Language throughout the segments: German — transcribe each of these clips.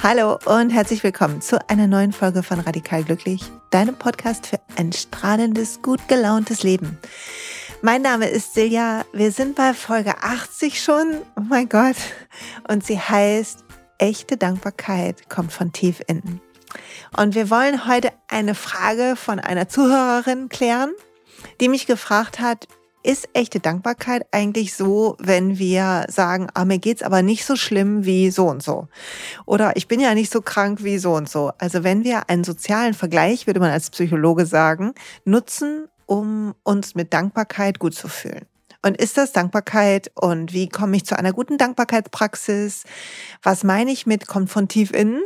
Hallo und herzlich willkommen zu einer neuen Folge von Radikal Glücklich, deinem Podcast für ein strahlendes, gut gelauntes Leben. Mein Name ist Silja. Wir sind bei Folge 80 schon. Oh mein Gott. Und sie heißt Echte Dankbarkeit kommt von tief innen. Und wir wollen heute eine Frage von einer Zuhörerin klären, die mich gefragt hat, ist echte Dankbarkeit eigentlich so, wenn wir sagen, ah, mir geht's aber nicht so schlimm wie so und so? Oder ich bin ja nicht so krank wie so und so. Also wenn wir einen sozialen Vergleich, würde man als Psychologe sagen, nutzen, um uns mit Dankbarkeit gut zu fühlen. Und ist das Dankbarkeit und wie komme ich zu einer guten Dankbarkeitspraxis? Was meine ich mit kommt von tief innen?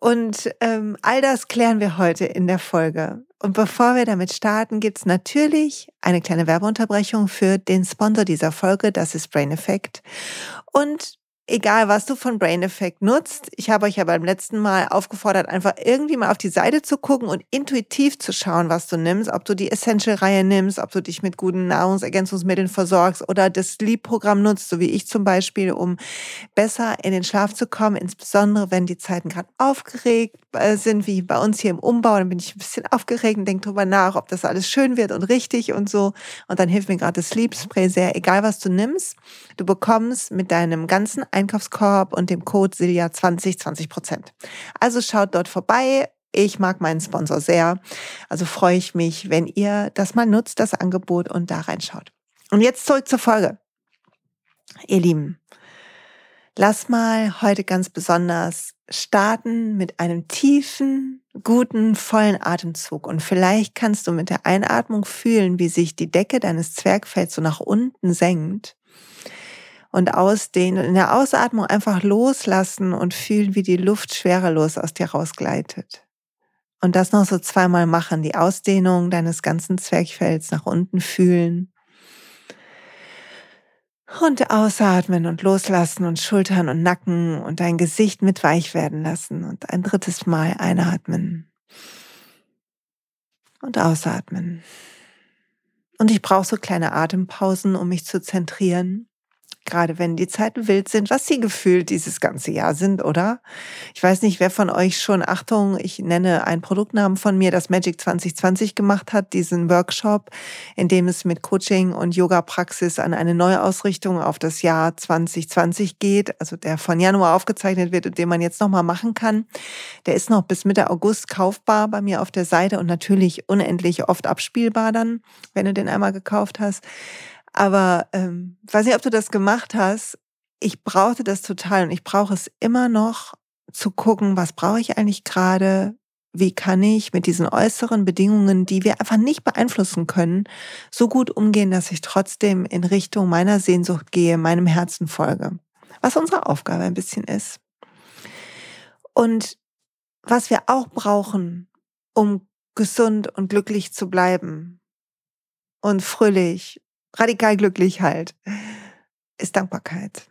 Und ähm, all das klären wir heute in der Folge. Und bevor wir damit starten, gibt's natürlich eine kleine Werbeunterbrechung für den Sponsor dieser Folge, das ist Brain Effect. Und egal was du von Brain Effect nutzt, ich habe euch ja beim letzten Mal aufgefordert, einfach irgendwie mal auf die Seite zu gucken und intuitiv zu schauen, was du nimmst, ob du die Essential-Reihe nimmst, ob du dich mit guten Nahrungsergänzungsmitteln versorgst oder das Sleep-Programm nutzt, so wie ich zum Beispiel, um besser in den Schlaf zu kommen, insbesondere wenn die Zeiten gerade aufgeregt äh, sind, wie bei uns hier im Umbau, dann bin ich ein bisschen aufgeregt und denke drüber nach, ob das alles schön wird und richtig und so. Und dann hilft mir gerade das Sleep Spray sehr, egal was du nimmst. Du bekommst mit deinem ganzen Einkaufskorb und dem Code Silja 20 20 Prozent. Also schaut dort vorbei. Ich mag meinen Sponsor sehr. Also freue ich mich, wenn ihr das mal nutzt, das Angebot und da reinschaut. Und jetzt zurück zur Folge. Ihr Lieben, lass mal heute ganz besonders starten mit einem tiefen, guten, vollen Atemzug. Und vielleicht kannst du mit der Einatmung fühlen, wie sich die Decke deines Zwergfells so nach unten senkt und ausdehnen und in der Ausatmung einfach loslassen und fühlen, wie die Luft schwerelos aus dir rausgleitet. Und das noch so zweimal machen, die Ausdehnung deines ganzen Zwerchfells nach unten fühlen. Und ausatmen und loslassen und Schultern und Nacken und dein Gesicht mit weich werden lassen. Und ein drittes Mal einatmen. Und ausatmen. Und ich brauche so kleine Atempausen, um mich zu zentrieren gerade wenn die Zeiten wild sind, was sie gefühlt dieses ganze Jahr sind, oder? Ich weiß nicht, wer von euch schon, Achtung, ich nenne einen Produktnamen von mir, das Magic 2020 gemacht hat, diesen Workshop, in dem es mit Coaching und Yoga-Praxis an eine Neuausrichtung auf das Jahr 2020 geht, also der von Januar aufgezeichnet wird und den man jetzt nochmal machen kann. Der ist noch bis Mitte August kaufbar bei mir auf der Seite und natürlich unendlich oft abspielbar dann, wenn du den einmal gekauft hast. Aber ähm, weiß nicht, ob du das gemacht hast. Ich brauchte das total und ich brauche es immer noch zu gucken, was brauche ich eigentlich gerade? Wie kann ich mit diesen äußeren Bedingungen, die wir einfach nicht beeinflussen können, so gut umgehen, dass ich trotzdem in Richtung meiner Sehnsucht gehe, meinem Herzen folge? Was unsere Aufgabe ein bisschen ist. Und was wir auch brauchen, um gesund und glücklich zu bleiben und fröhlich radikal glücklich halt, ist Dankbarkeit.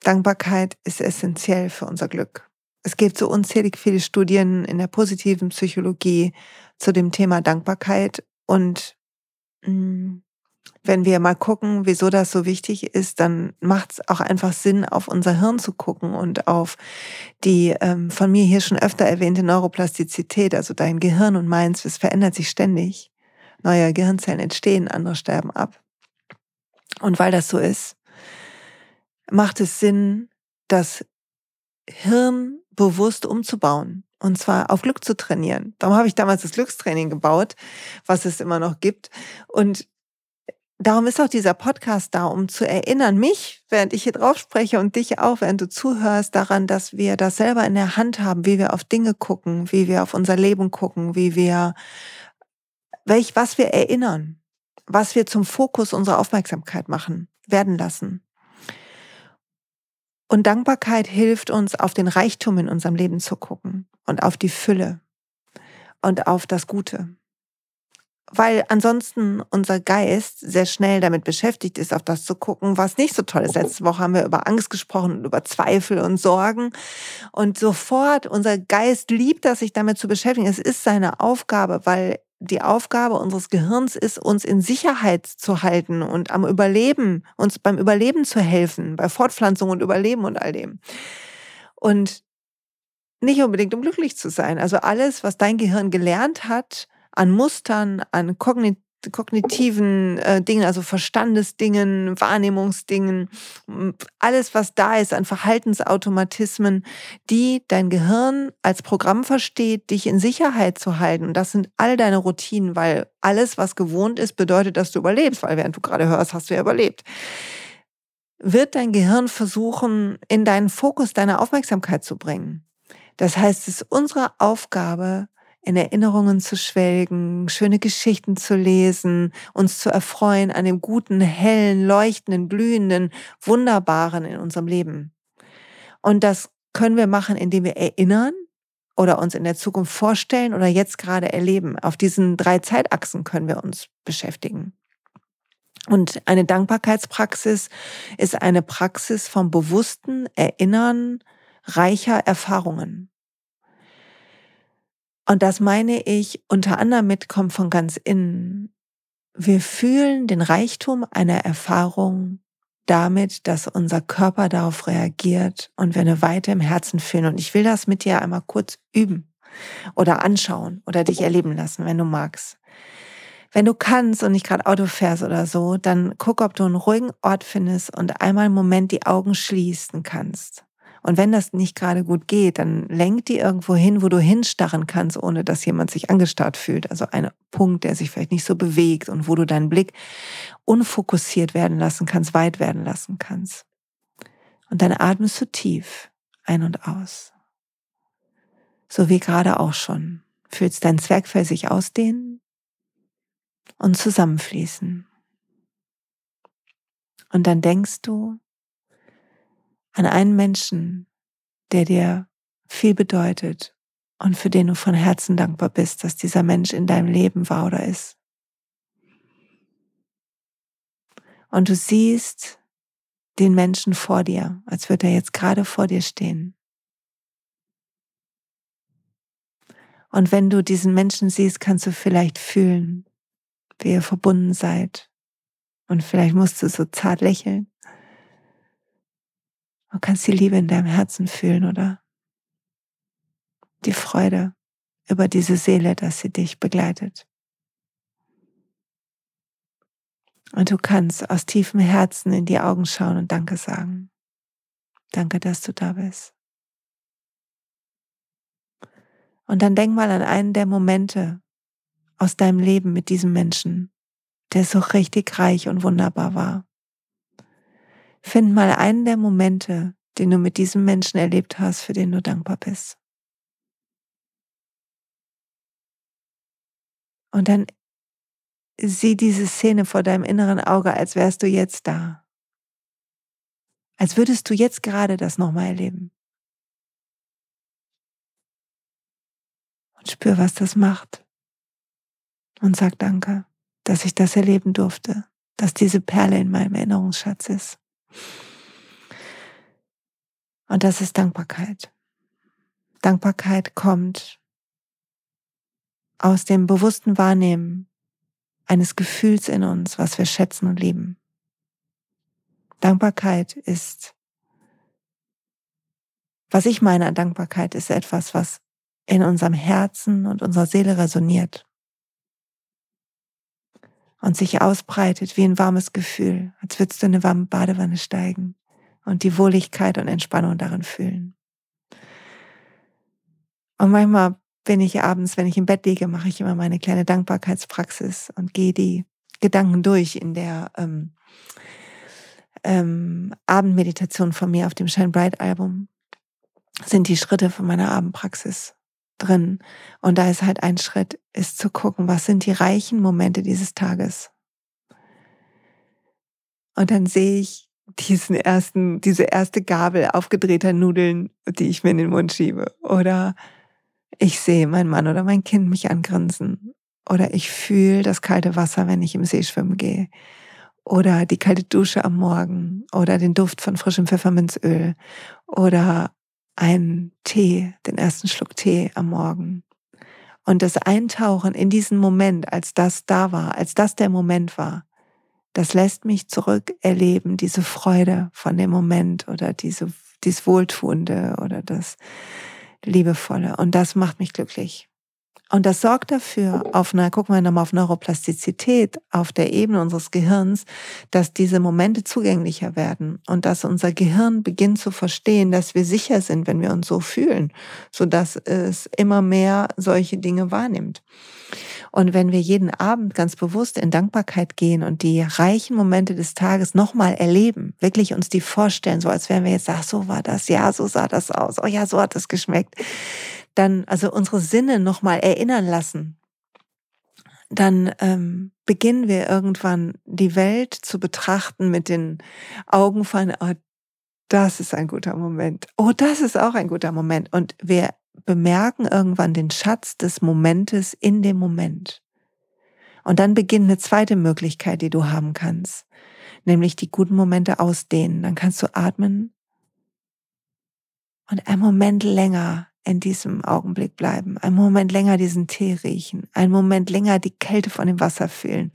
Dankbarkeit ist essentiell für unser Glück. Es gibt so unzählig viele Studien in der positiven Psychologie zu dem Thema Dankbarkeit und mh, mm, wenn wir mal gucken, wieso das so wichtig ist, dann macht es auch einfach Sinn, auf unser Hirn zu gucken und auf die ähm, von mir hier schon öfter erwähnte Neuroplastizität, also dein Gehirn und meins, es verändert sich ständig. Neue Gehirnzellen entstehen, andere sterben ab. Und weil das so ist, macht es Sinn, das Hirn bewusst umzubauen. Und zwar auf Glück zu trainieren. Darum habe ich damals das Glückstraining gebaut, was es immer noch gibt. Und darum ist auch dieser Podcast da, um zu erinnern, mich, während ich hier drauf spreche und dich auch, während du zuhörst, daran, dass wir das selber in der Hand haben, wie wir auf Dinge gucken, wie wir auf unser Leben gucken, wie wir, welch, was wir erinnern was wir zum Fokus unserer Aufmerksamkeit machen, werden lassen. Und Dankbarkeit hilft uns, auf den Reichtum in unserem Leben zu gucken und auf die Fülle und auf das Gute. Weil ansonsten unser Geist sehr schnell damit beschäftigt ist, auf das zu gucken, was nicht so toll ist. Letzte Woche haben wir über Angst gesprochen und über Zweifel und Sorgen. Und sofort, unser Geist liebt das, sich damit zu beschäftigen. Es ist seine Aufgabe, weil die Aufgabe unseres Gehirns ist, uns in Sicherheit zu halten und am Überleben, uns beim Überleben zu helfen, bei Fortpflanzung und Überleben und all dem. Und nicht unbedingt um glücklich zu sein. Also alles, was dein Gehirn gelernt hat, an Mustern, an kognitiven kognitiven äh, Dingen, also Verstandesdingen, Wahrnehmungsdingen, alles, was da ist an Verhaltensautomatismen, die dein Gehirn als Programm versteht, dich in Sicherheit zu halten. Und das sind all deine Routinen, weil alles, was gewohnt ist, bedeutet, dass du überlebst, weil während du gerade hörst, hast du ja überlebt. Wird dein Gehirn versuchen, in deinen Fokus deine Aufmerksamkeit zu bringen. Das heißt, es ist unsere Aufgabe, in Erinnerungen zu schwelgen, schöne Geschichten zu lesen, uns zu erfreuen an dem guten, hellen, leuchtenden, blühenden, wunderbaren in unserem Leben. Und das können wir machen, indem wir erinnern oder uns in der Zukunft vorstellen oder jetzt gerade erleben. Auf diesen drei Zeitachsen können wir uns beschäftigen. Und eine Dankbarkeitspraxis ist eine Praxis vom bewussten Erinnern reicher Erfahrungen. Und das meine ich unter anderem mit kommt von ganz innen. Wir fühlen den Reichtum einer Erfahrung damit, dass unser Körper darauf reagiert und wir eine Weite im Herzen fühlen. Und ich will das mit dir einmal kurz üben oder anschauen oder dich erleben lassen, wenn du magst. Wenn du kannst und nicht gerade Auto fährst oder so, dann guck, ob du einen ruhigen Ort findest und einmal einen Moment die Augen schließen kannst. Und wenn das nicht gerade gut geht, dann lenk die irgendwo hin, wo du hinstarren kannst, ohne dass jemand sich angestarrt fühlt. Also ein Punkt, der sich vielleicht nicht so bewegt und wo du deinen Blick unfokussiert werden lassen kannst, weit werden lassen kannst. Und dann atmest du tief ein und aus. So wie gerade auch schon. Fühlst dein Zwergfell sich ausdehnen und zusammenfließen. Und dann denkst du, an einen Menschen, der dir viel bedeutet und für den du von Herzen dankbar bist, dass dieser Mensch in deinem Leben war oder ist. Und du siehst den Menschen vor dir, als würde er jetzt gerade vor dir stehen. Und wenn du diesen Menschen siehst, kannst du vielleicht fühlen, wie ihr verbunden seid. Und vielleicht musst du so zart lächeln. Du kannst die Liebe in deinem Herzen fühlen oder die Freude über diese Seele, dass sie dich begleitet. Und du kannst aus tiefem Herzen in die Augen schauen und Danke sagen. Danke, dass du da bist. Und dann denk mal an einen der Momente aus deinem Leben mit diesem Menschen, der so richtig reich und wunderbar war. Find mal einen der Momente, den du mit diesem Menschen erlebt hast, für den du dankbar bist. Und dann sieh diese Szene vor deinem inneren Auge, als wärst du jetzt da. Als würdest du jetzt gerade das nochmal erleben. Und spür, was das macht. Und sag Danke, dass ich das erleben durfte, dass diese Perle in meinem Erinnerungsschatz ist. Und das ist Dankbarkeit. Dankbarkeit kommt aus dem bewussten Wahrnehmen eines Gefühls in uns, was wir schätzen und lieben. Dankbarkeit ist, was ich meine an Dankbarkeit, ist etwas, was in unserem Herzen und unserer Seele resoniert und sich ausbreitet wie ein warmes Gefühl, als würdest du in eine warme Badewanne steigen und die Wohligkeit und Entspannung darin fühlen. Und manchmal bin ich abends, wenn ich im Bett liege, mache ich immer meine kleine Dankbarkeitspraxis und gehe die Gedanken durch in der ähm, ähm, Abendmeditation von mir auf dem Shine Bright Album. Sind die Schritte von meiner Abendpraxis drin. Und da ist halt ein Schritt, ist zu gucken, was sind die reichen Momente dieses Tages. Und dann sehe ich diesen ersten, diese erste Gabel aufgedrehter Nudeln, die ich mir in den Mund schiebe. Oder ich sehe mein Mann oder mein Kind mich angrinsen. Oder ich fühle das kalte Wasser, wenn ich im See schwimmen gehe. Oder die kalte Dusche am Morgen. Oder den Duft von frischem Pfefferminzöl. Oder einen Tee, den ersten Schluck Tee am Morgen. Und das Eintauchen in diesen Moment, als das da war, als das der Moment war, das lässt mich zurück erleben, diese Freude von dem Moment oder diese, dieses Wohltuende oder das, liebevolle. Und das macht mich glücklich. Und das sorgt dafür, auf einer, gucken wir nochmal auf Neuroplastizität, auf der Ebene unseres Gehirns, dass diese Momente zugänglicher werden und dass unser Gehirn beginnt zu verstehen, dass wir sicher sind, wenn wir uns so fühlen, so dass es immer mehr solche Dinge wahrnimmt. Und wenn wir jeden Abend ganz bewusst in Dankbarkeit gehen und die reichen Momente des Tages nochmal erleben, wirklich uns die vorstellen, so als wären wir jetzt, ach, so war das, ja, so sah das aus, oh ja, so hat es geschmeckt, dann also unsere Sinne nochmal erinnern lassen, dann ähm, beginnen wir irgendwann die Welt zu betrachten mit den Augen von, oh, das ist ein guter Moment. Oh, das ist auch ein guter Moment. Und wir bemerken irgendwann den Schatz des Momentes in dem Moment. Und dann beginnt eine zweite Möglichkeit, die du haben kannst, nämlich die guten Momente ausdehnen. Dann kannst du atmen und einen Moment länger in diesem Augenblick bleiben, einen Moment länger diesen Tee riechen, einen Moment länger die Kälte von dem Wasser fühlen,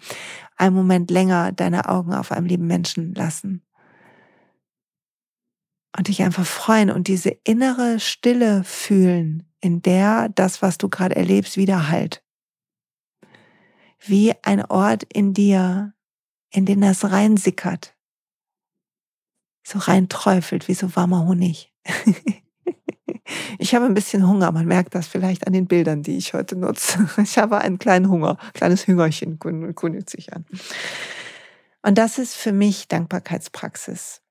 einen Moment länger deine Augen auf einem lieben Menschen lassen. Und dich einfach freuen und diese innere Stille fühlen, in der das, was du gerade erlebst, wieder halt. Wie ein Ort in dir, in den das reinsickert, so reinträufelt wie so warmer Honig. Ich habe ein bisschen Hunger. Man merkt das vielleicht an den Bildern, die ich heute nutze. Ich habe einen kleinen Hunger, kleines Hüngerchen kündigt sich an. Und das ist für mich Dankbarkeitspraxis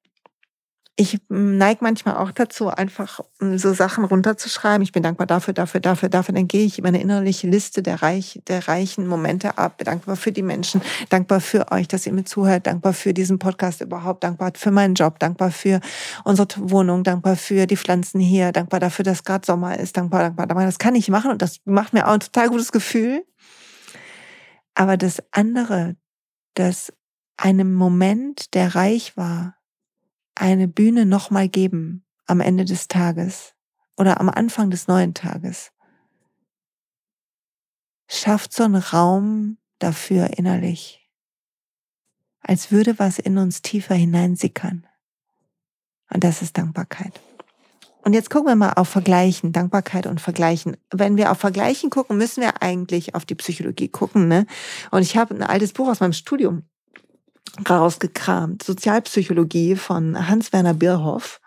ich neige manchmal auch dazu, einfach hm, so Sachen runterzuschreiben. Ich bin dankbar dafür, dafür, dafür, dafür. Dann gehe ich meine innerliche Liste der, reich, der reichen Momente ab. Dankbar für die Menschen, dankbar für euch, dass ihr mir zuhört, dankbar für diesen Podcast überhaupt, dankbar für meinen Job, dankbar für unsere Wohnung, dankbar für die Pflanzen hier, dankbar dafür, dass gerade Sommer ist, dankbar, dankbar, dankbar. Das kann ich machen und das macht mir auch ein total gutes Gefühl. Aber das andere, dass einem Moment, der reich war, eine Bühne nochmal geben am Ende des Tages oder am Anfang des neuen Tages. Schafft so einen Raum dafür innerlich, als würde was in uns tiefer hineinsickern. Und das ist Dankbarkeit. Und jetzt gucken wir mal auf Vergleichen, Dankbarkeit und Vergleichen. Wenn wir auf Vergleichen gucken, müssen wir eigentlich auf die Psychologie gucken. Ne? Und ich habe ein altes Buch aus meinem Studium rausgekramt. Sozialpsychologie von Hans-Werner Birhoff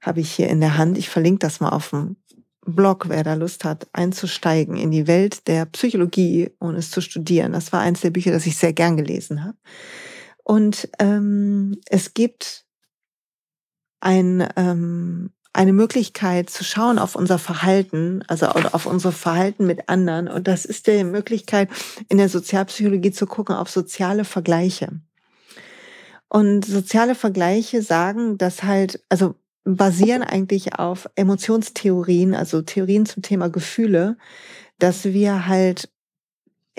habe ich hier in der Hand. Ich verlinke das mal auf dem Blog, wer da Lust hat, einzusteigen in die Welt der Psychologie und es zu studieren. Das war eins der Bücher, das ich sehr gern gelesen habe. Und ähm, es gibt ein, ähm, eine Möglichkeit zu schauen auf unser Verhalten, also auf unser Verhalten mit anderen. Und das ist die Möglichkeit, in der Sozialpsychologie zu gucken auf soziale Vergleiche. Und soziale Vergleiche sagen, dass halt, also basieren eigentlich auf Emotionstheorien, also Theorien zum Thema Gefühle, dass wir halt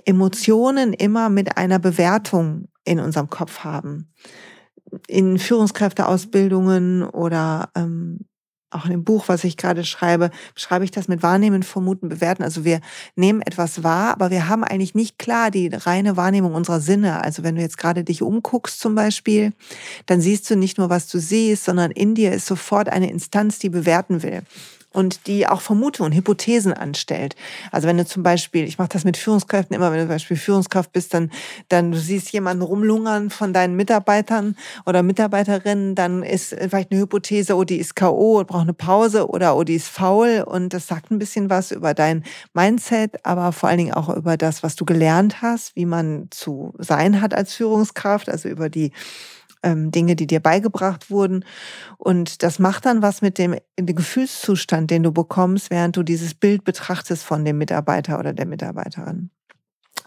Emotionen immer mit einer Bewertung in unserem Kopf haben. In Führungskräfteausbildungen oder ähm, auch in dem Buch, was ich gerade schreibe, beschreibe ich das mit Wahrnehmen, Vermuten, Bewerten. Also wir nehmen etwas wahr, aber wir haben eigentlich nicht klar die reine Wahrnehmung unserer Sinne. Also wenn du jetzt gerade dich umguckst zum Beispiel, dann siehst du nicht nur, was du siehst, sondern in dir ist sofort eine Instanz, die bewerten will und die auch Vermutungen, Hypothesen anstellt. Also wenn du zum Beispiel, ich mache das mit Führungskräften immer, wenn du zum Beispiel Führungskraft bist, dann, dann du siehst jemanden rumlungern von deinen Mitarbeitern oder Mitarbeiterinnen, dann ist vielleicht eine Hypothese, oh, die ist K.O. und braucht eine Pause oder oh, die ist faul und das sagt ein bisschen was über dein Mindset, aber vor allen Dingen auch über das, was du gelernt hast, wie man zu sein hat als Führungskraft, also über die ähm, Dinge, die dir beigebracht wurden. Und das macht dann was mit dem, dem Gefühlszustand, den du bekommst, während du dieses Bild betrachtest von dem Mitarbeiter oder der Mitarbeiterin.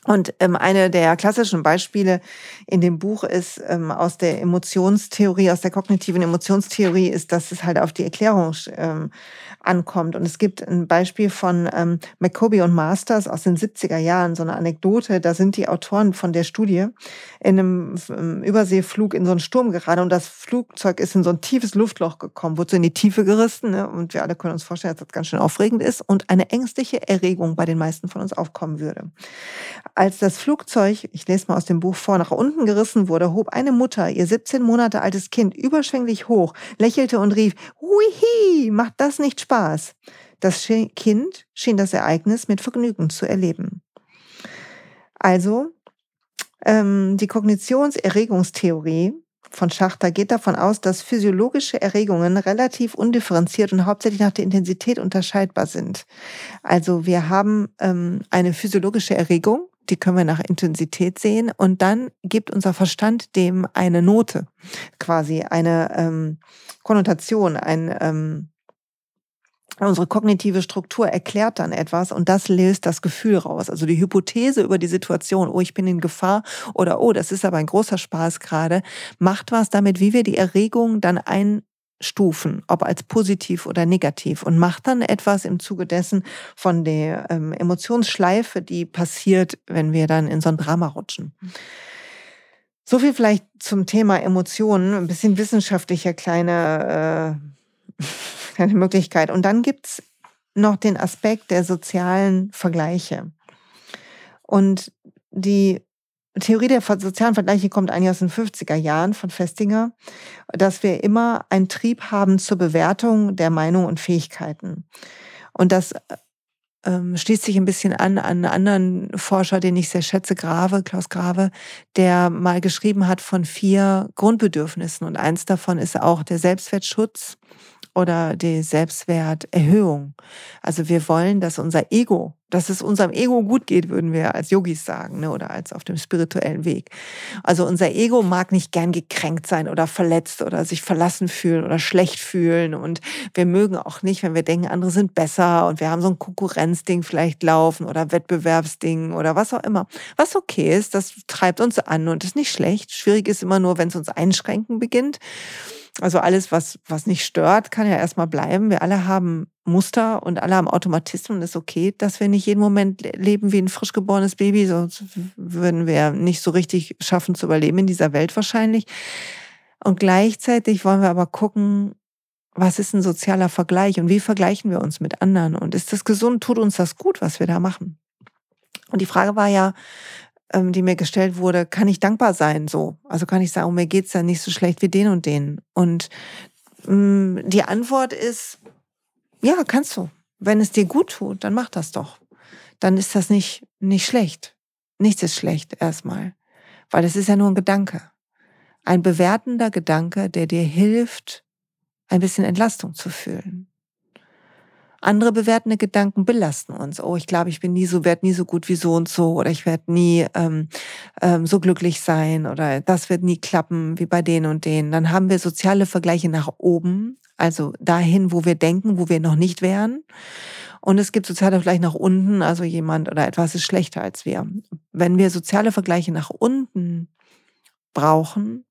Und ähm, eine der klassischen Beispiele in dem Buch ist ähm, aus der Emotionstheorie, aus der kognitiven Emotionstheorie, ist, dass es halt auf die Erklärung ähm, ankommt. Und es gibt ein Beispiel von ähm, McCoby und Masters aus den 70er Jahren, so eine Anekdote. Da sind die Autoren von der Studie in einem ähm, Überseeflug in so einen Sturm geraten und das Flugzeug ist in so ein tiefes Luftloch gekommen, wurde so in die Tiefe gerissen. Ne? Und wir alle können uns vorstellen, dass das ganz schön aufregend ist und eine ängstliche Erregung bei den meisten von uns aufkommen würde. Als das Flugzeug, ich lese mal aus dem Buch vor, nach unten gerissen wurde, hob eine Mutter ihr 17 Monate altes Kind überschwänglich hoch, lächelte und rief, Huihi, macht das nicht Spaß? Das Kind schien das Ereignis mit Vergnügen zu erleben. Also, ähm, die Kognitionserregungstheorie von Schachter geht davon aus, dass physiologische Erregungen relativ undifferenziert und hauptsächlich nach der Intensität unterscheidbar sind. Also wir haben ähm, eine physiologische Erregung, die können wir nach Intensität sehen und dann gibt unser Verstand dem eine Note, quasi eine ähm, Konnotation, ein ähm, unsere kognitive Struktur erklärt dann etwas und das löst das Gefühl raus. Also die Hypothese über die Situation, oh, ich bin in Gefahr oder oh, das ist aber ein großer Spaß gerade, macht was damit, wie wir die Erregung dann einstufen, ob als positiv oder negativ und macht dann etwas im Zuge dessen von der ähm, Emotionsschleife, die passiert, wenn wir dann in so ein Drama rutschen. So viel vielleicht zum Thema Emotionen, ein bisschen wissenschaftlicher kleine äh, keine Möglichkeit. Und dann gibt's noch den Aspekt der sozialen Vergleiche. Und die Theorie der sozialen Vergleiche kommt eigentlich aus den 50er Jahren von Festinger, dass wir immer einen Trieb haben zur Bewertung der Meinung und Fähigkeiten. Und das ähm, schließt sich ein bisschen an an einen anderen Forscher, den ich sehr schätze, Grave, Klaus Grave, der mal geschrieben hat von vier Grundbedürfnissen. Und eins davon ist auch der Selbstwertschutz oder die Selbstwerterhöhung. Also wir wollen, dass unser Ego, dass es unserem Ego gut geht, würden wir als Yogis sagen, ne, oder als auf dem spirituellen Weg. Also unser Ego mag nicht gern gekränkt sein oder verletzt oder sich verlassen fühlen oder schlecht fühlen und wir mögen auch nicht, wenn wir denken, andere sind besser und wir haben so ein Konkurrenzding vielleicht laufen oder Wettbewerbsding oder was auch immer. Was okay ist, das treibt uns an und ist nicht schlecht. Schwierig ist immer nur, wenn es uns einschränken beginnt. Also alles, was, was nicht stört, kann ja erstmal bleiben. Wir alle haben Muster und alle haben Automatismen. Ist okay, dass wir nicht jeden Moment leben wie ein frisch geborenes Baby. Sonst würden wir nicht so richtig schaffen zu überleben in dieser Welt wahrscheinlich. Und gleichzeitig wollen wir aber gucken, was ist ein sozialer Vergleich und wie vergleichen wir uns mit anderen? Und ist das gesund? Tut uns das gut, was wir da machen? Und die Frage war ja, ähm, die mir gestellt wurde, kann ich dankbar sein so? Also kann ich sagen, oh, mir geht's ja nicht so schlecht wie den und den. Und mh, mm, die Antwort ist, ja, kannst du. Wenn es dir gut tut, dann mach das doch. Dann ist das nicht, nicht schlecht. Nichts ist schlecht erstmal. Weil es ist ja nur ein Gedanke. Ein bewertender Gedanke, der dir hilft, ein bisschen Entlastung zu fühlen. Andere bewertende Gedanken belasten uns. Oh, ich glaube, ich bin nie so, werde nie so gut wie so und so oder ich werde nie ähm, ähm, so glücklich sein oder das wird nie klappen wie bei denen und denen. Dann haben wir soziale Vergleiche nach oben, also dahin, wo wir denken, wo wir noch nicht wären. Und es gibt soziale Vergleiche nach unten, also jemand oder etwas ist schlechter als wir. Wenn wir soziale Vergleiche nach unten brauchen,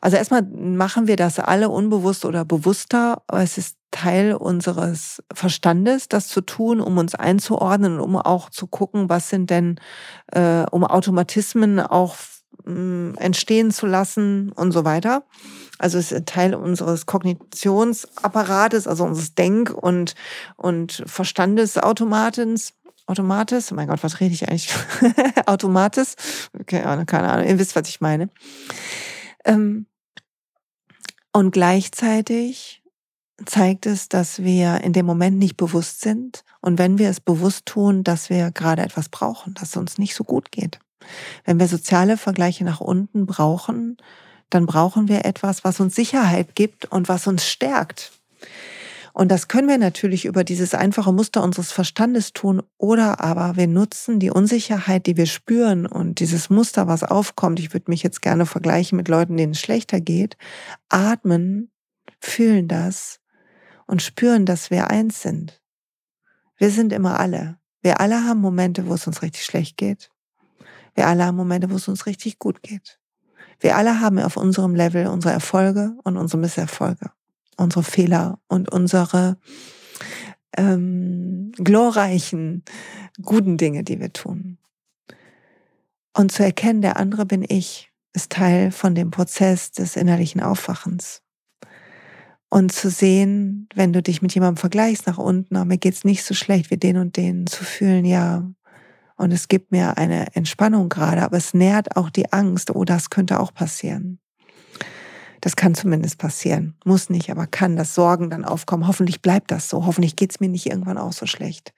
also erstmal machen wir das alle unbewusst oder bewusster, aber es ist Teil unseres Verstandes, das zu tun, um uns einzuordnen um auch zu gucken, was sind denn, äh, um Automatismen auch mh, hm, entstehen zu lassen und so weiter. Also es ist Teil unseres Kognitionsapparates, also unseres Denk- und, und Verstandesautomatens. Automatis, oh mein Gott, was rede ich eigentlich? Automatis? Okay, keine Ahnung, ihr wisst, was ich meine. Ähm, und gleichzeitig zeigt es, dass wir in dem Moment nicht bewusst sind und wenn wir es bewusst tun, dass wir gerade etwas brauchen, dass es uns nicht so gut geht. Wenn wir soziale Vergleiche nach unten brauchen, dann brauchen wir etwas, was uns Sicherheit gibt und was uns stärkt. Und das können wir natürlich über dieses einfache Muster unseres Verstandes tun oder aber wir nutzen die Unsicherheit, die wir spüren und dieses Muster, was aufkommt. Ich würde mich jetzt gerne vergleichen mit Leuten, denen es schlechter geht. Atmen, fühlen das und spüren, dass wir eins sind. Wir sind immer alle. Wir alle haben Momente, wo es uns richtig schlecht geht. Wir alle haben Momente, wo es uns richtig gut geht. Wir alle haben auf unserem Level unsere Erfolge und unsere Misserfolge unsere Fehler und unsere ähm, glorreichen, guten Dinge, die wir tun. Und zu erkennen, der andere bin ich, ist Teil von dem Prozess des innerlichen Aufwachens. Und zu sehen, wenn du dich mit jemandem vergleichst nach unten, oh, mir geht's nicht so schlecht wie den und den, zu fühlen, ja, und es gibt mir eine Entspannung gerade, aber es nährt auch die Angst, oh, das könnte auch passieren. Das kann zumindest passieren. Muss nicht, aber kann, dass Sorgen dann aufkommen. Hoffentlich bleibt das so. Hoffentlich geht's mir nicht irgendwann auch so schlecht.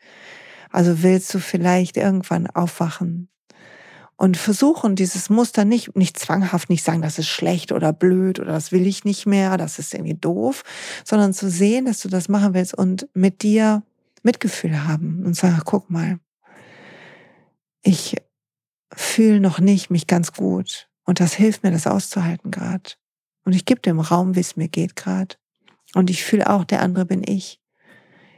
Also willst du vielleicht irgendwann aufwachen und versuchen, dieses Muster nicht, nicht zwanghaft nicht sagen, das ist schlecht oder blöd oder das will ich nicht mehr, das ist irgendwie doof, sondern zu sehen, dass du das machen willst und mit dir Mitgefühl haben und sagen, guck mal, ich fühle noch nicht mich ganz gut und das hilft mir, das auszuhalten gerade. Und ich gebe dem Raum, wie es mir geht gerade. Und ich fühle auch, der andere bin ich.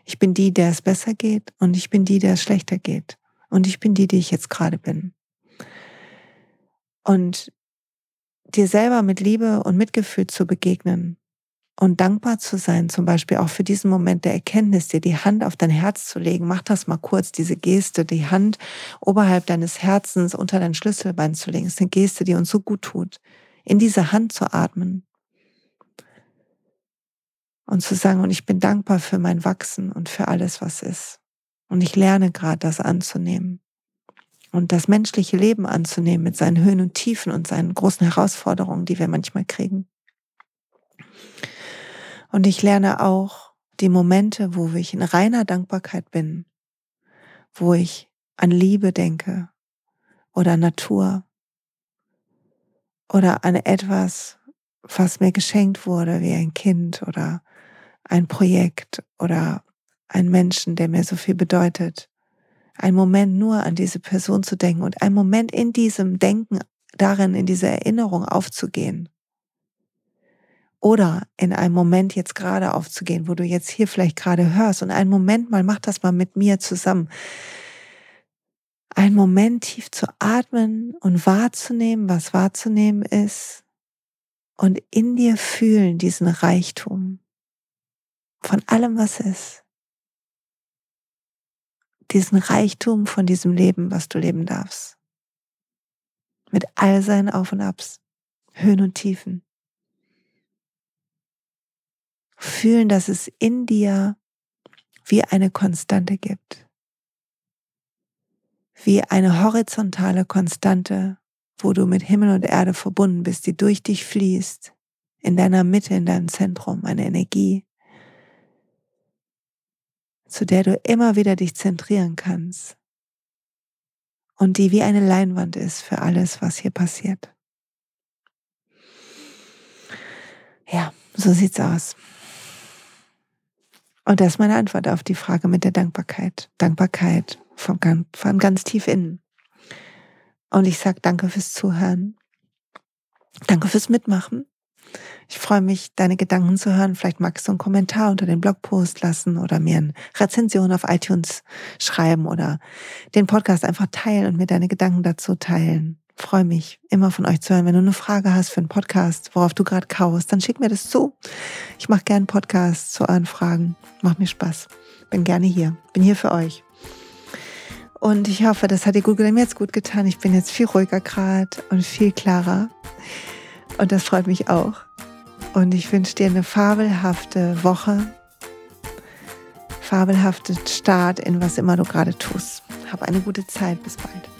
Ich bin die, der es besser geht und ich bin die, der es schlechter geht. Und ich bin die, die ich jetzt gerade bin. Und dir selber mit Liebe und Mitgefühl zu begegnen und dankbar zu sein, zum Beispiel auch für diesen Moment der Erkenntnis, dir die Hand auf dein Herz zu legen. Mach das mal kurz, diese Geste, die Hand oberhalb deines Herzens unter dein Schlüsselbein zu legen. Das ist eine Geste, die uns so gut tut. In diese Hand zu atmen. Und zu sagen, und ich bin dankbar für mein Wachsen und für alles, was ist. Und ich lerne gerade, das anzunehmen und das menschliche Leben anzunehmen mit seinen Höhen und Tiefen und seinen großen Herausforderungen, die wir manchmal kriegen. Und ich lerne auch die Momente, wo ich in reiner Dankbarkeit bin, wo ich an Liebe denke oder Natur oder an etwas, was mir geschenkt wurde, wie ein Kind oder ein Projekt oder ein Menschen, der mir so viel bedeutet einen Moment nur an diese Person zu denken und einen Moment in diesem Denken darin, in dieser Erinnerung aufzugehen. Oder in einem Moment jetzt gerade aufzugehen, wo du jetzt hier vielleicht gerade hörst und einen Moment mal, mach das mal mit mir zusammen. Einen Moment tief zu atmen und wahrzunehmen, was wahrzunehmen ist und in dir fühlen diesen Reichtum von allem, was ist diesen Reichtum von diesem Leben, was du leben darfst. Mit all seinen Auf und Abs, Höhen und Tiefen. Fühlen, dass es in dir wie eine Konstante gibt. Wie eine horizontale Konstante, wo du mit Himmel und Erde verbunden bist, die durch dich fließt, in deiner Mitte, in deinem Zentrum, eine Energie, zu der du immer wieder dich zentrieren kannst und die wie eine Leinwand ist für alles, was hier passiert. Ja, so sieht's aus. Und das ist meine Antwort auf die Frage mit der Dankbarkeit. Dankbarkeit von ganz, von ganz tief innen. Und ich sage danke fürs Zuhören. Danke fürs Mitmachen. Ich freue mich, deine Gedanken zu hören. Vielleicht magst du einen Kommentar unter den Blogpost lassen oder mir eine Rezension auf iTunes schreiben oder den Podcast einfach teilen und mir deine Gedanken dazu teilen. Ich freue mich, immer von euch zu hören. Wenn du eine Frage hast für einen Podcast, worauf du gerade kaust, dann schick mir das zu. Ich mache gerne Podcasts zu euren Fragen. Macht mir Spaß. Bin gerne hier. Bin hier für euch. Und ich hoffe, das hat dir Google mir jetzt gut getan. Ich bin jetzt viel ruhiger gerade und viel klarer. Und das freut mich auch. Und ich wünsche dir eine fabelhafte Woche, fabelhaften Start in was immer du gerade tust. Hab eine gute Zeit. Bis bald.